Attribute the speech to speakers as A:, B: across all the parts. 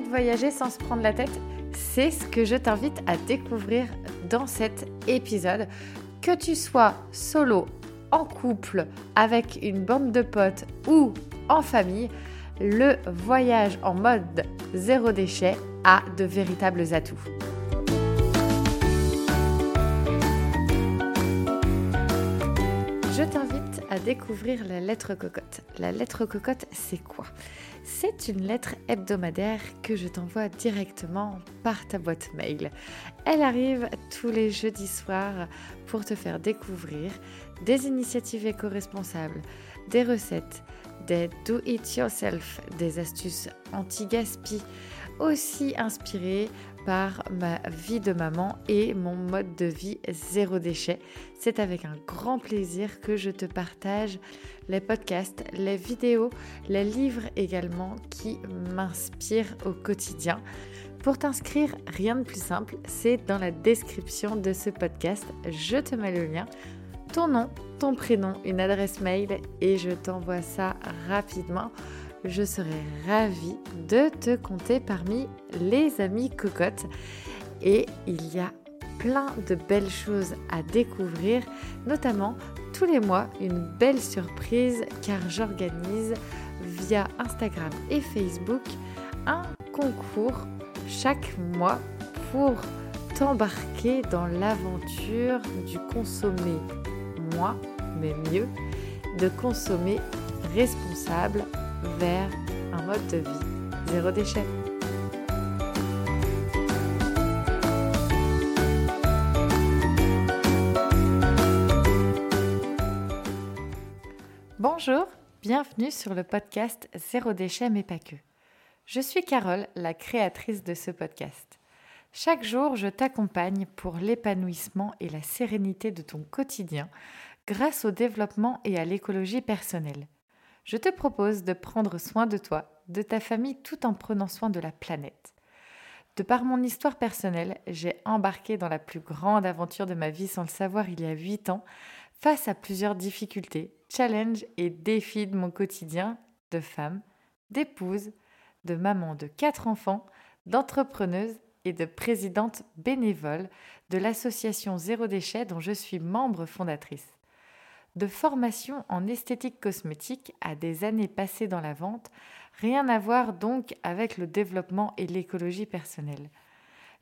A: de voyager sans se prendre la tête C'est ce que je t'invite à découvrir dans cet épisode. Que tu sois solo, en couple, avec une bande de potes ou en famille, le voyage en mode zéro déchet a de véritables atouts. Découvrir la lettre cocotte. La lettre cocotte, c'est quoi? C'est une lettre hebdomadaire que je t'envoie directement par ta boîte mail. Elle arrive tous les jeudis soirs pour te faire découvrir des initiatives éco-responsables, des recettes, des do-it-yourself, des astuces anti-gaspi, aussi inspirées par ma vie de maman et mon mode de vie zéro déchet. C'est avec un grand plaisir que je te partage les podcasts, les vidéos, les livres également qui m'inspirent au quotidien. Pour t'inscrire, rien de plus simple, c'est dans la description de ce podcast. Je te mets le lien ton nom, ton prénom, une adresse mail et je t'envoie ça rapidement je serai ravie de te compter parmi les amis cocottes. Et il y a plein de belles choses à découvrir, notamment tous les mois une belle surprise car j'organise via Instagram et Facebook un concours chaque mois pour t'embarquer dans l'aventure du consommer moins mais mieux, de consommer responsable vers un mode de vie zéro déchet. Bonjour, bienvenue sur le podcast Zéro déchet mais pas que. Je suis Carole, la créatrice de ce podcast. Chaque jour, je t'accompagne pour l'épanouissement et la sérénité de ton quotidien grâce au développement et à l'écologie personnelle je te propose de prendre soin de toi, de ta famille, tout en prenant soin de la planète. De par mon histoire personnelle, j'ai embarqué dans la plus grande aventure de ma vie sans le savoir il y a 8 ans, face à plusieurs difficultés, challenges et défis de mon quotidien de femme, d'épouse, de maman de quatre enfants, d'entrepreneuse et de présidente bénévole de l'association Zéro Déchet dont je suis membre fondatrice de formation en esthétique cosmétique à des années passées dans la vente, rien à voir donc avec le développement et l'écologie personnelle.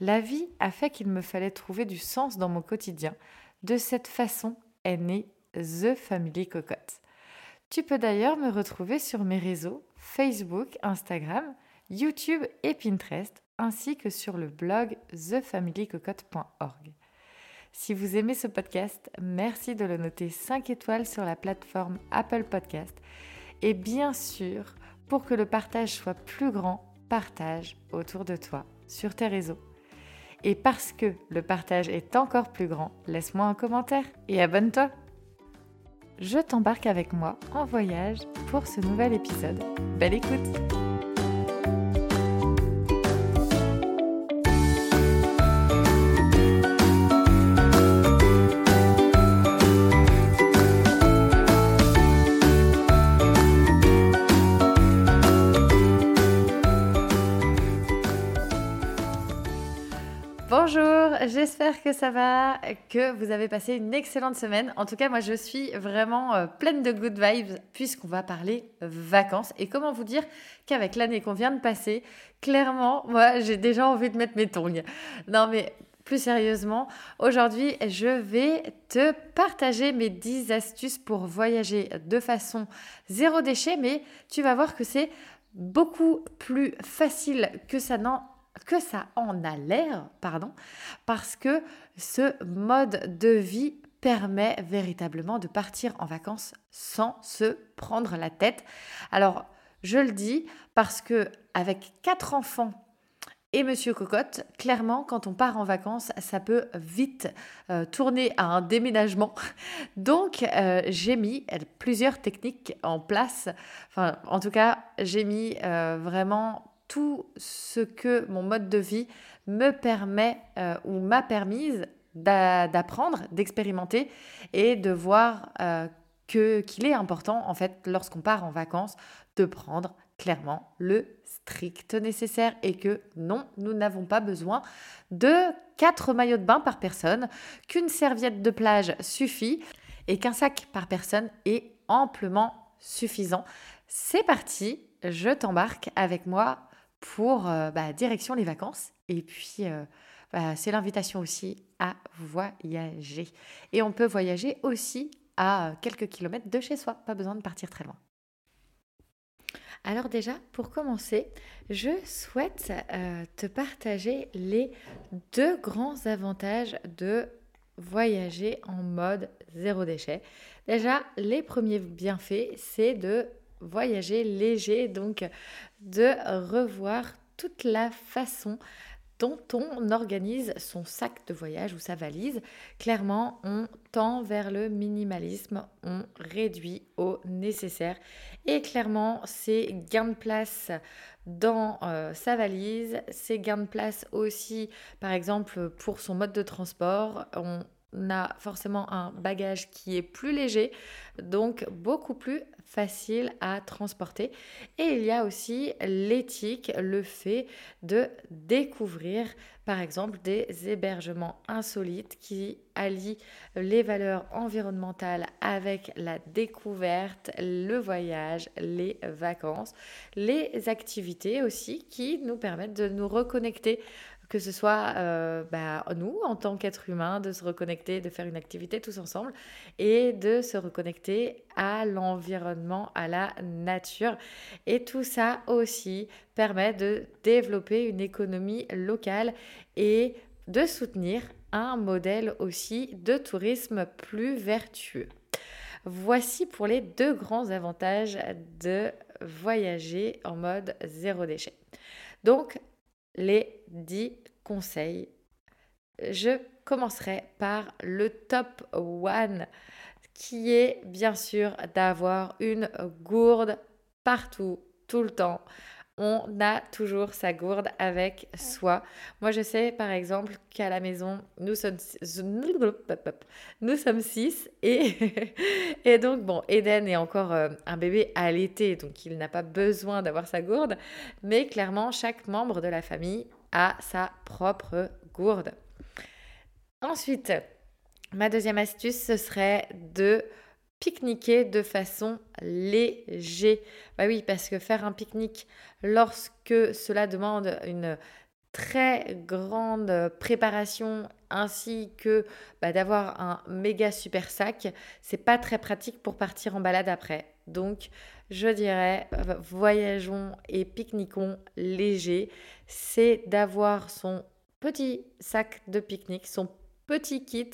A: La vie a fait qu'il me fallait trouver du sens dans mon quotidien. De cette façon est née The Family Cocotte. Tu peux d'ailleurs me retrouver sur mes réseaux Facebook, Instagram, YouTube et Pinterest, ainsi que sur le blog thefamilycocotte.org. Si vous aimez ce podcast, merci de le noter 5 étoiles sur la plateforme Apple Podcast. Et bien sûr, pour que le partage soit plus grand, partage autour de toi, sur tes réseaux. Et parce que le partage est encore plus grand, laisse-moi un commentaire et abonne-toi. Je t'embarque avec moi en voyage pour ce nouvel épisode. Belle écoute Bonjour, j'espère que ça va, que vous avez passé une excellente semaine. En tout cas, moi, je suis vraiment euh, pleine de good vibes puisqu'on va parler vacances. Et comment vous dire qu'avec l'année qu'on vient de passer, clairement, moi, j'ai déjà envie de mettre mes tongs. Non, mais plus sérieusement, aujourd'hui, je vais te partager mes 10 astuces pour voyager de façon zéro déchet, mais tu vas voir que c'est beaucoup plus facile que ça n'en que ça en a l'air, pardon, parce que ce mode de vie permet véritablement de partir en vacances sans se prendre la tête. Alors, je le dis parce que avec quatre enfants et Monsieur Cocotte, clairement, quand on part en vacances, ça peut vite euh, tourner à un déménagement. Donc, euh, j'ai mis plusieurs techniques en place. Enfin, en tout cas, j'ai mis euh, vraiment tout ce que mon mode de vie me permet euh, ou m'a permise d'apprendre, d'expérimenter et de voir euh, qu'il est important en fait lorsqu'on part en vacances de prendre clairement le strict nécessaire et que non, nous n'avons pas besoin de 4 maillots de bain par personne, qu'une serviette de plage suffit et qu'un sac par personne est amplement suffisant. C'est parti, je t'embarque avec moi pour euh, bah, direction les vacances. Et puis, euh, bah, c'est l'invitation aussi à voyager. Et on peut voyager aussi à quelques kilomètres de chez soi, pas besoin de partir très loin. Alors déjà, pour commencer, je souhaite euh, te partager les deux grands avantages de voyager en mode zéro déchet. Déjà, les premiers bienfaits, c'est de voyager léger, donc de revoir toute la façon dont on organise son sac de voyage ou sa valise. Clairement, on tend vers le minimalisme, on réduit au nécessaire. Et clairement, c'est gain de place dans euh, sa valise, c'est gain de place aussi, par exemple, pour son mode de transport. On a forcément un bagage qui est plus léger, donc beaucoup plus facile à transporter. Et il y a aussi l'éthique, le fait de découvrir par exemple des hébergements insolites qui allient les valeurs environnementales avec la découverte, le voyage, les vacances, les activités aussi qui nous permettent de nous reconnecter que ce soit euh, bah, nous, en tant qu'êtres humains, de se reconnecter, de faire une activité tous ensemble et de se reconnecter à l'environnement, à la nature. Et tout ça aussi permet de développer une économie locale et de soutenir un modèle aussi de tourisme plus vertueux. Voici pour les deux grands avantages de voyager en mode zéro déchet. Donc, les 10 conseils. Je commencerai par le top one qui est bien sûr d'avoir une gourde partout, tout le temps on a toujours sa gourde avec soi. Moi, je sais par exemple qu'à la maison, nous sommes, nous sommes six et, et donc, bon, Eden est encore euh, un bébé à l'été, donc il n'a pas besoin d'avoir sa gourde, mais clairement, chaque membre de la famille a sa propre gourde. Ensuite, ma deuxième astuce, ce serait de pique-niquer de façon légère. Bah oui, parce que faire un pique-nique lorsque cela demande une très grande préparation ainsi que bah, d'avoir un méga super sac, c'est pas très pratique pour partir en balade après. Donc, je dirais, voyageons et pique-niquons léger. C'est d'avoir son petit sac de pique-nique, son petit kit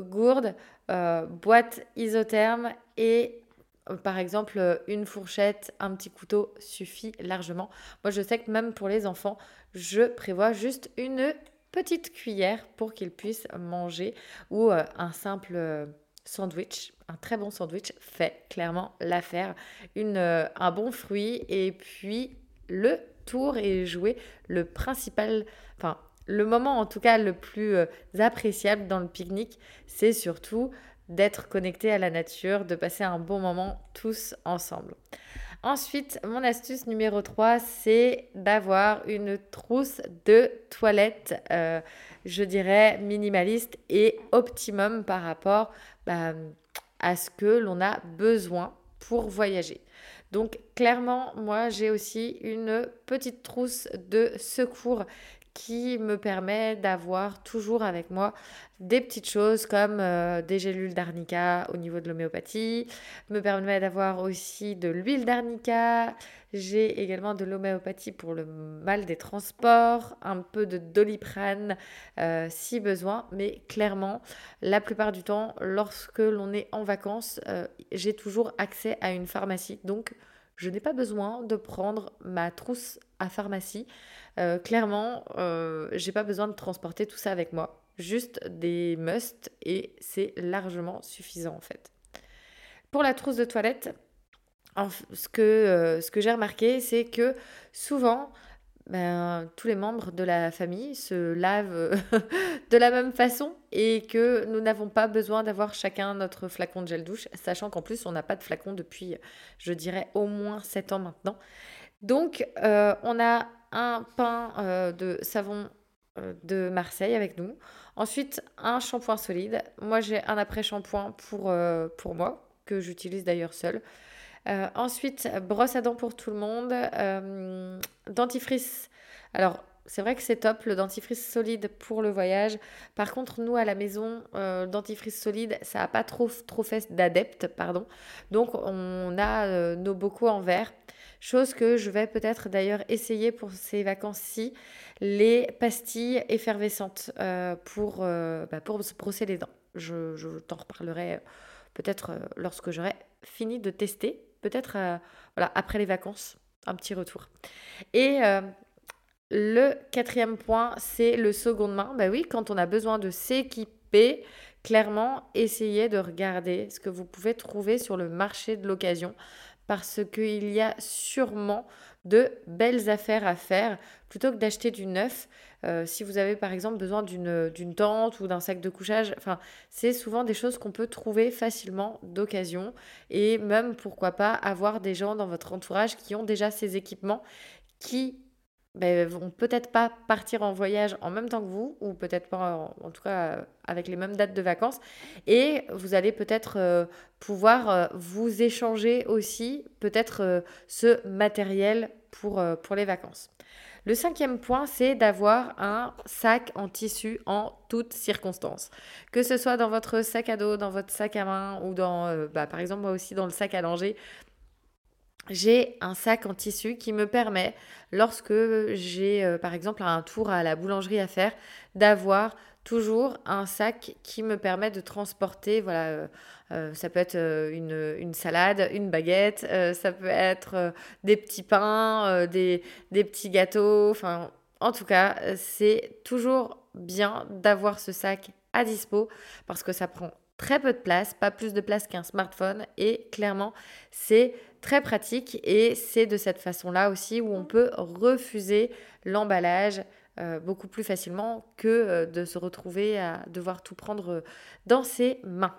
A: gourde, euh, boîte isotherme et euh, par exemple une fourchette, un petit couteau suffit largement. Moi je sais que même pour les enfants, je prévois juste une petite cuillère pour qu'ils puissent manger ou euh, un simple sandwich, un très bon sandwich fait clairement l'affaire. un bon fruit et puis le tour est joué. Le principal, enfin le moment en tout cas le plus euh, appréciable dans le pique-nique, c'est surtout d'être connecté à la nature, de passer un bon moment tous ensemble. Ensuite, mon astuce numéro 3, c'est d'avoir une trousse de toilette, euh, je dirais minimaliste et optimum par rapport bah, à ce que l'on a besoin pour voyager. Donc clairement, moi j'ai aussi une petite trousse de secours qui me permet d'avoir toujours avec moi des petites choses comme euh, des gélules d'arnica au niveau de l'homéopathie, me permet d'avoir aussi de l'huile d'arnica, j'ai également de l'homéopathie pour le mal des transports, un peu de doliprane euh, si besoin, mais clairement, la plupart du temps, lorsque l'on est en vacances, euh, j'ai toujours accès à une pharmacie, donc je n'ai pas besoin de prendre ma trousse à pharmacie. Euh, clairement, euh, j'ai pas besoin de transporter tout ça avec moi. Juste des musts et c'est largement suffisant en fait. Pour la trousse de toilette, ce que, euh, que j'ai remarqué, c'est que souvent, ben, tous les membres de la famille se lavent de la même façon et que nous n'avons pas besoin d'avoir chacun notre flacon de gel douche, sachant qu'en plus on n'a pas de flacon depuis, je dirais, au moins 7 ans maintenant. Donc, on a un pain euh, de savon euh, de Marseille avec nous. Ensuite, un shampoing solide. Moi, j'ai un après-shampoing pour, pour moi, que j'utilise d'ailleurs seul. ensuite, brosse à dents pour tout le monde. dentifrice. Alors, c'est vrai que c'est top, le dentifrice solide pour le voyage. Par contre, nous, à la maison, euh, dentifrice solide, ça n'a pas trop, trop fait d'adeptes, pardon. Donc, on a euh, nos bocaux en verre. Chose que je vais peut-être d'ailleurs essayer pour ces vacances-ci, les pastilles effervescentes euh, pour, bah, pour se brosser les dents. Je, je t'en reparlerai peut-être lorsque j'aurai fini de tester, peut-être voilà, après les vacances, un petit retour. Et le quatrième point, c'est le second main. Ben oui, quand on a besoin de s'équiper, clairement, essayez de regarder ce que vous pouvez trouver sur le marché de l'occasion parce qu'il y a sûrement de belles affaires à faire plutôt que d'acheter du neuf. Euh, si vous avez par exemple besoin d'une tente ou d'un sac de couchage, enfin, c'est souvent des choses qu'on peut trouver facilement d'occasion et même pourquoi pas avoir des gens dans votre entourage qui ont déjà ces équipements qui ben, vont peut-être pas partir en voyage en même temps que vous, ou peut-être pas en, tout cas euh, avec les mêmes dates de vacances. Et vous allez peut-être euh, pouvoir euh, vous échanger aussi peut-être ce matériel pour, pour les vacances. Le cinquième point, c'est d'avoir un sac en tissu en toutes circonstances. Que ce soit dans votre sac à dos, dans votre sac à main ou dans, bah, par exemple, moi aussi dans le sac à langer j'ai un sac en tissu qui me permet, lorsque j'ai euh, par exemple un tour à la boulangerie à faire, d'avoir toujours un sac qui me permet de transporter, voilà, euh, euh, ça peut être une, salade, une baguette, ça peut être des petits pains, des, des petits gâteaux, enfin, en tout cas, c'est toujours bien d'avoir ce sac à dispo parce que ça prend très peu de place, pas plus de place qu'un smartphone. Et clairement, c'est très pratique. Et c'est de cette façon-là aussi où on peut refuser l'emballage euh, beaucoup plus facilement que euh, de se retrouver à devoir tout prendre euh, dans ses mains.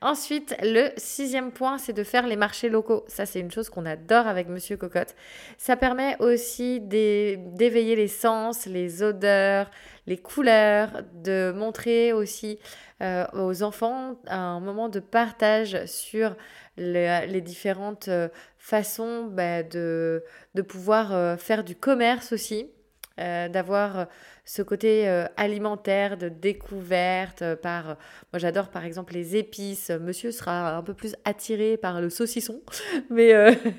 A: Ensuite, le sixième point, c'est de faire les marchés locaux. Ça, c'est une chose qu'on adore avec Monsieur Cocotte. Ça permet aussi d'éveiller les sens, les odeurs, les couleurs, de montrer aussi aux enfants un moment de partage sur les, différentes façons bah, de, de, pouvoir faire du commerce aussi. Euh, d'avoir ce côté alimentaire de découverte par moi j'adore par exemple les épices. Monsieur sera un peu plus attiré par le saucisson. Mais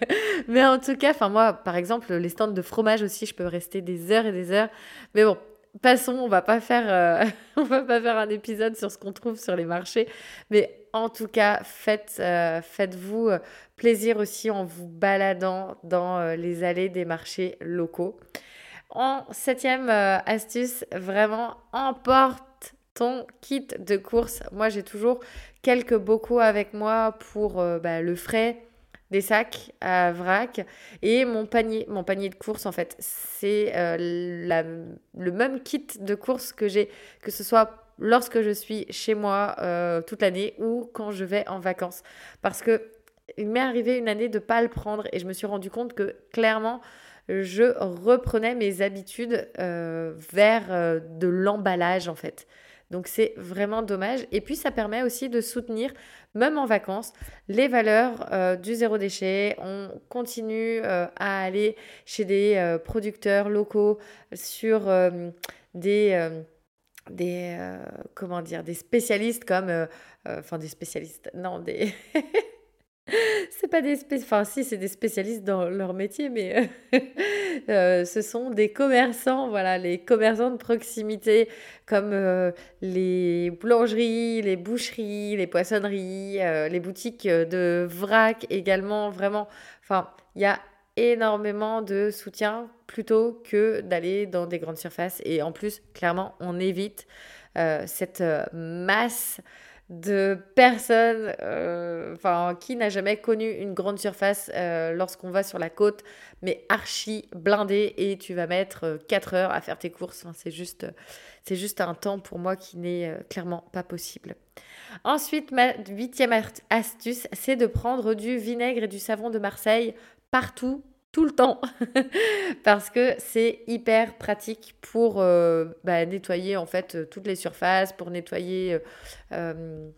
A: mais en tout cas enfin moi par exemple les stands de fromage aussi je peux rester des heures et des heures. Mais bon passons, on va pas faire, euh, on va pas faire un épisode sur ce qu'on trouve sur les marchés, mais en tout cas, faites, euh, faites-vous euh, plaisir aussi en vous baladant dans les allées des marchés locaux. En septième astuce, vraiment emporte ton kit de course. Moi, j'ai toujours quelques bocaux avec moi pour bah, le frais des sacs à vrac et mon panier, mon panier de course en fait. C'est euh, le même kit de course que j'ai, que ce soit lorsque je suis chez moi euh, toute l'année ou quand je vais en vacances. Parce que il m'est arrivé une année de ne pas le prendre et je me suis rendu compte que clairement je reprenais mes habitudes euh, vers de l'emballage en fait. Donc c'est vraiment dommage. Et puis ça permet aussi de soutenir, même en vacances, les valeurs euh, du zéro déchet. On continue euh, à aller chez des euh, producteurs locaux sur des des comment dire des spécialistes comme enfin des spécialistes non des c'est pas des spécialistes, enfin si c'est des spécialistes dans leur métier, mais euh, euh, ce sont des commerçants, voilà, les commerçants de proximité comme euh, les boulangeries, les boucheries, les poissonneries, les boutiques de vrac également, vraiment. Enfin, il y a énormément de soutien plutôt que d'aller dans des grandes surfaces et en plus, clairement, on évite cette masse de personnes, euh, enfin, qui n'a jamais connu une grande surface euh, lorsqu'on va sur la côte, mais archi blindée et tu vas mettre 4 euh, heures à faire tes courses. c'est juste, c'est juste un temps pour moi qui n'est clairement pas possible. Ensuite, ma huitième astuce, c'est de prendre du vinaigre et du savon de Marseille partout tout le temps parce que c'est hyper pratique pour euh, bah, nettoyer en fait toutes les surfaces, pour nettoyer euh,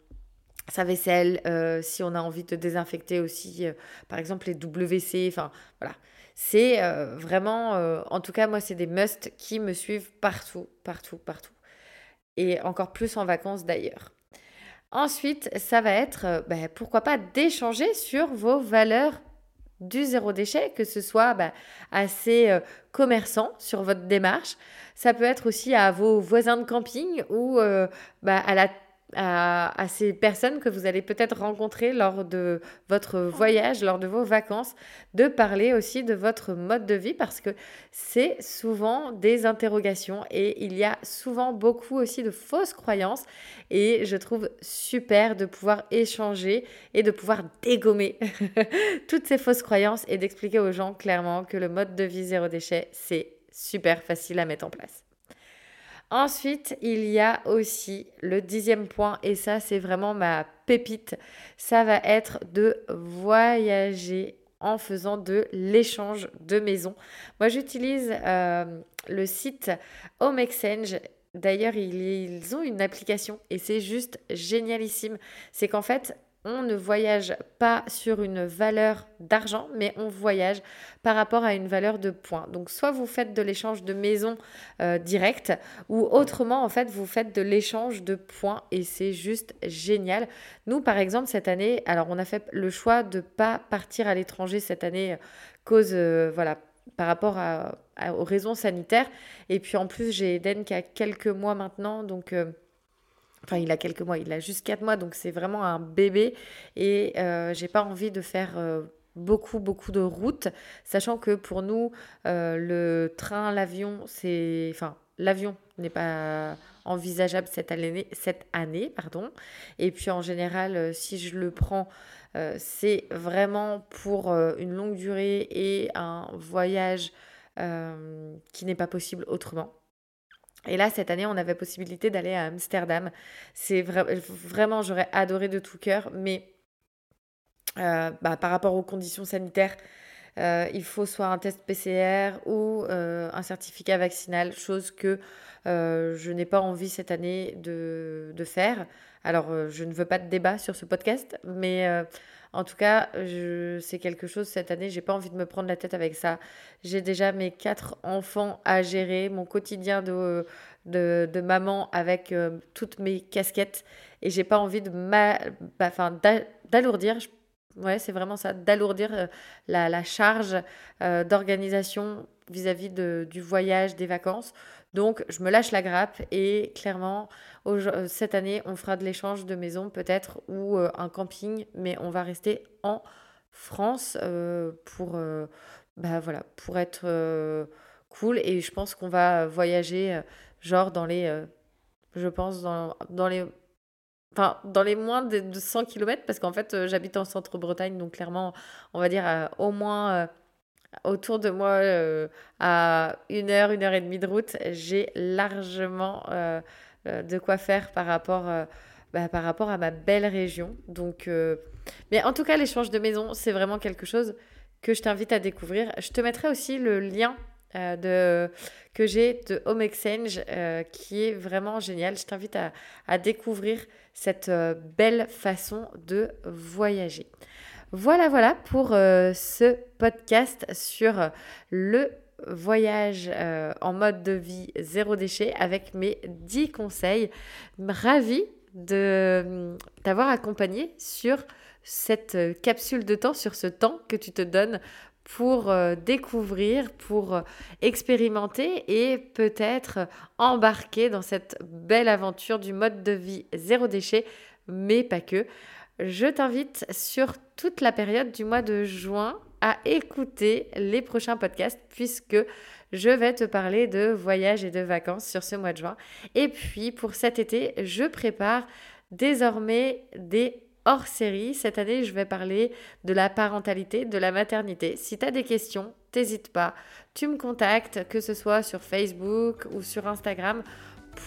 A: sa vaisselle, si on a envie de désinfecter aussi, par exemple les WC, enfin voilà. C'est vraiment, en tout cas moi c'est des musts qui me suivent partout, partout, partout. Et encore plus en vacances d'ailleurs. Ensuite, ça va être, bah, pourquoi pas, d'échanger sur vos valeurs du zéro déchet, que ce soit bah, assez euh, commerçant sur votre démarche. Ça peut être aussi à vos voisins de camping ou euh, bah, à la à, ces personnes que vous allez peut-être rencontrer lors de votre voyage, lors de vos vacances, de parler aussi de votre mode de vie parce que c'est souvent des interrogations et il y a souvent beaucoup aussi de fausses croyances et je trouve super de pouvoir échanger et de pouvoir dégommer toutes ces fausses croyances et d'expliquer aux gens clairement que le mode de vie zéro déchet, c'est super facile à mettre en place. Ensuite, il y a aussi le dixième point, et ça c'est vraiment ma pépite, ça va être de voyager en faisant de l'échange de maison. Moi j'utilise euh, le site Home Exchange. D'ailleurs, ils ont une application et c'est juste génialissime. C'est qu'en fait, on ne voyage pas sur une valeur d'argent, mais on voyage par rapport à une valeur de points. Donc soit vous faites de l'échange de maison euh, direct, ou autrement, en fait, vous faites de l'échange de points et c'est juste génial. Nous, par exemple, cette année, alors on a fait le choix de ne pas partir à l'étranger cette année, cause, euh, voilà, par rapport aux raisons sanitaires. Et puis en plus, j'ai Eden qui a quelques mois maintenant, donc... Euh, Enfin, il a quelques mois, il a juste 4 mois, donc c'est vraiment un bébé. Et euh, j'ai pas envie de faire euh, beaucoup, beaucoup de routes, sachant que pour nous, euh, le train, l'avion, c'est. Enfin, l'avion n'est pas envisageable cette année, cette année. Pardon. Et puis en général, si je le prends, c'est vraiment pour une longue durée et un voyage qui n'est pas possible autrement. Et là, cette année, on avait possibilité d'aller à Amsterdam. C'est vraiment, j'aurais adoré de tout cœur, mais euh, bah, par rapport aux conditions sanitaires, euh, il faut soit un test PCR ou euh, un certificat vaccinal, chose que je n'ai pas envie cette année de, de faire. Alors, je ne veux pas de débat sur ce podcast, mais en tout cas, c'est quelque chose cette année, j'ai pas envie de me prendre la tête avec ça. J'ai déjà mes quatre enfants à gérer, mon quotidien de, de, maman avec euh, toutes mes casquettes et j'ai pas envie de bah, d'alourdir. Ouais, c'est vraiment ça, d'alourdir euh, la, charge euh, d'organisation vis-à-vis du voyage, des vacances. Donc, je me lâche la grappe et clairement, euh, cette année, on fera de l'échange de maison peut-être ou un camping, mais on va rester en France pour, bah, voilà, pour être cool. Et je pense qu'on va voyager genre dans les, je pense, dans, dans les Enfin, dans les moins de 100 km, parce qu'en fait, j'habite en centre-Bretagne, donc clairement, on va dire au moins autour de moi euh, à une heure, une heure et demie de route, j'ai largement euh, euh, de quoi faire par rapport, bah, par rapport à ma belle région. Donc, mais en tout cas, l'échange de maison, c'est vraiment quelque chose que je t'invite à découvrir. Je te mettrai aussi le lien de, que j'ai de Home Exchange qui est vraiment génial. Je t'invite à, à, découvrir cette belle façon de voyager. Voilà, voilà pour euh, ce podcast sur le voyage euh, en mode de vie zéro déchet avec mes 10 conseils. Ravi de t'avoir accompagné sur cette capsule de temps, sur ce temps que tu te donnes pour euh, découvrir, pour expérimenter et peut-être embarquer dans cette belle aventure du mode de vie zéro déchet, mais pas que je t'invite sur toute la période du mois de juin à écouter les prochains podcasts puisque je vais te parler de voyage et de vacances sur ce mois de juin. Et puis pour cet été, je prépare désormais des hors-série. Cette année, je vais parler de la parentalité, de la maternité. Si tu as des questions, n'hésite pas. Tu me contactes, que ce soit sur Facebook ou sur Instagram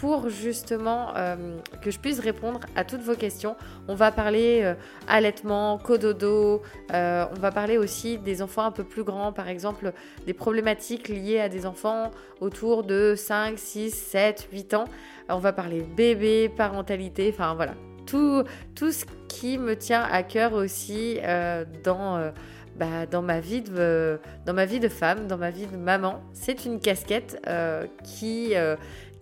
A: pour justement euh, que je puisse répondre à toutes vos questions. On va parler euh, allaitement, cododo, euh, on va parler aussi des enfants un peu plus grands, par exemple des problématiques liées à des enfants autour de 5, 6, 7, 8 ans. On va parler bébé, parentalité, enfin voilà, tout, tout ce qui me tient à cœur aussi dans... Bah, dans, ma vie de, dans ma vie de femme, dans ma vie de maman. C'est une casquette qui,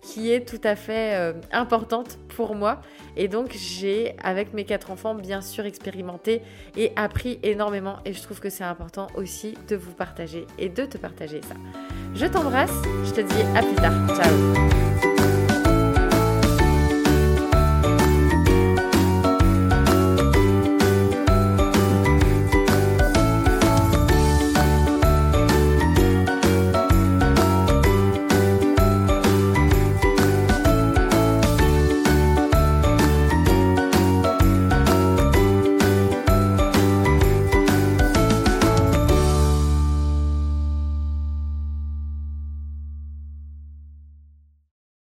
A: qui est tout à fait euh, importante pour moi. Et donc j'ai, avec mes quatre enfants, bien sûr expérimenté et appris énormément. Et je trouve que c'est important aussi de vous partager et de te partager ça. Je t'embrasse, je te dis à plus tard. Ciao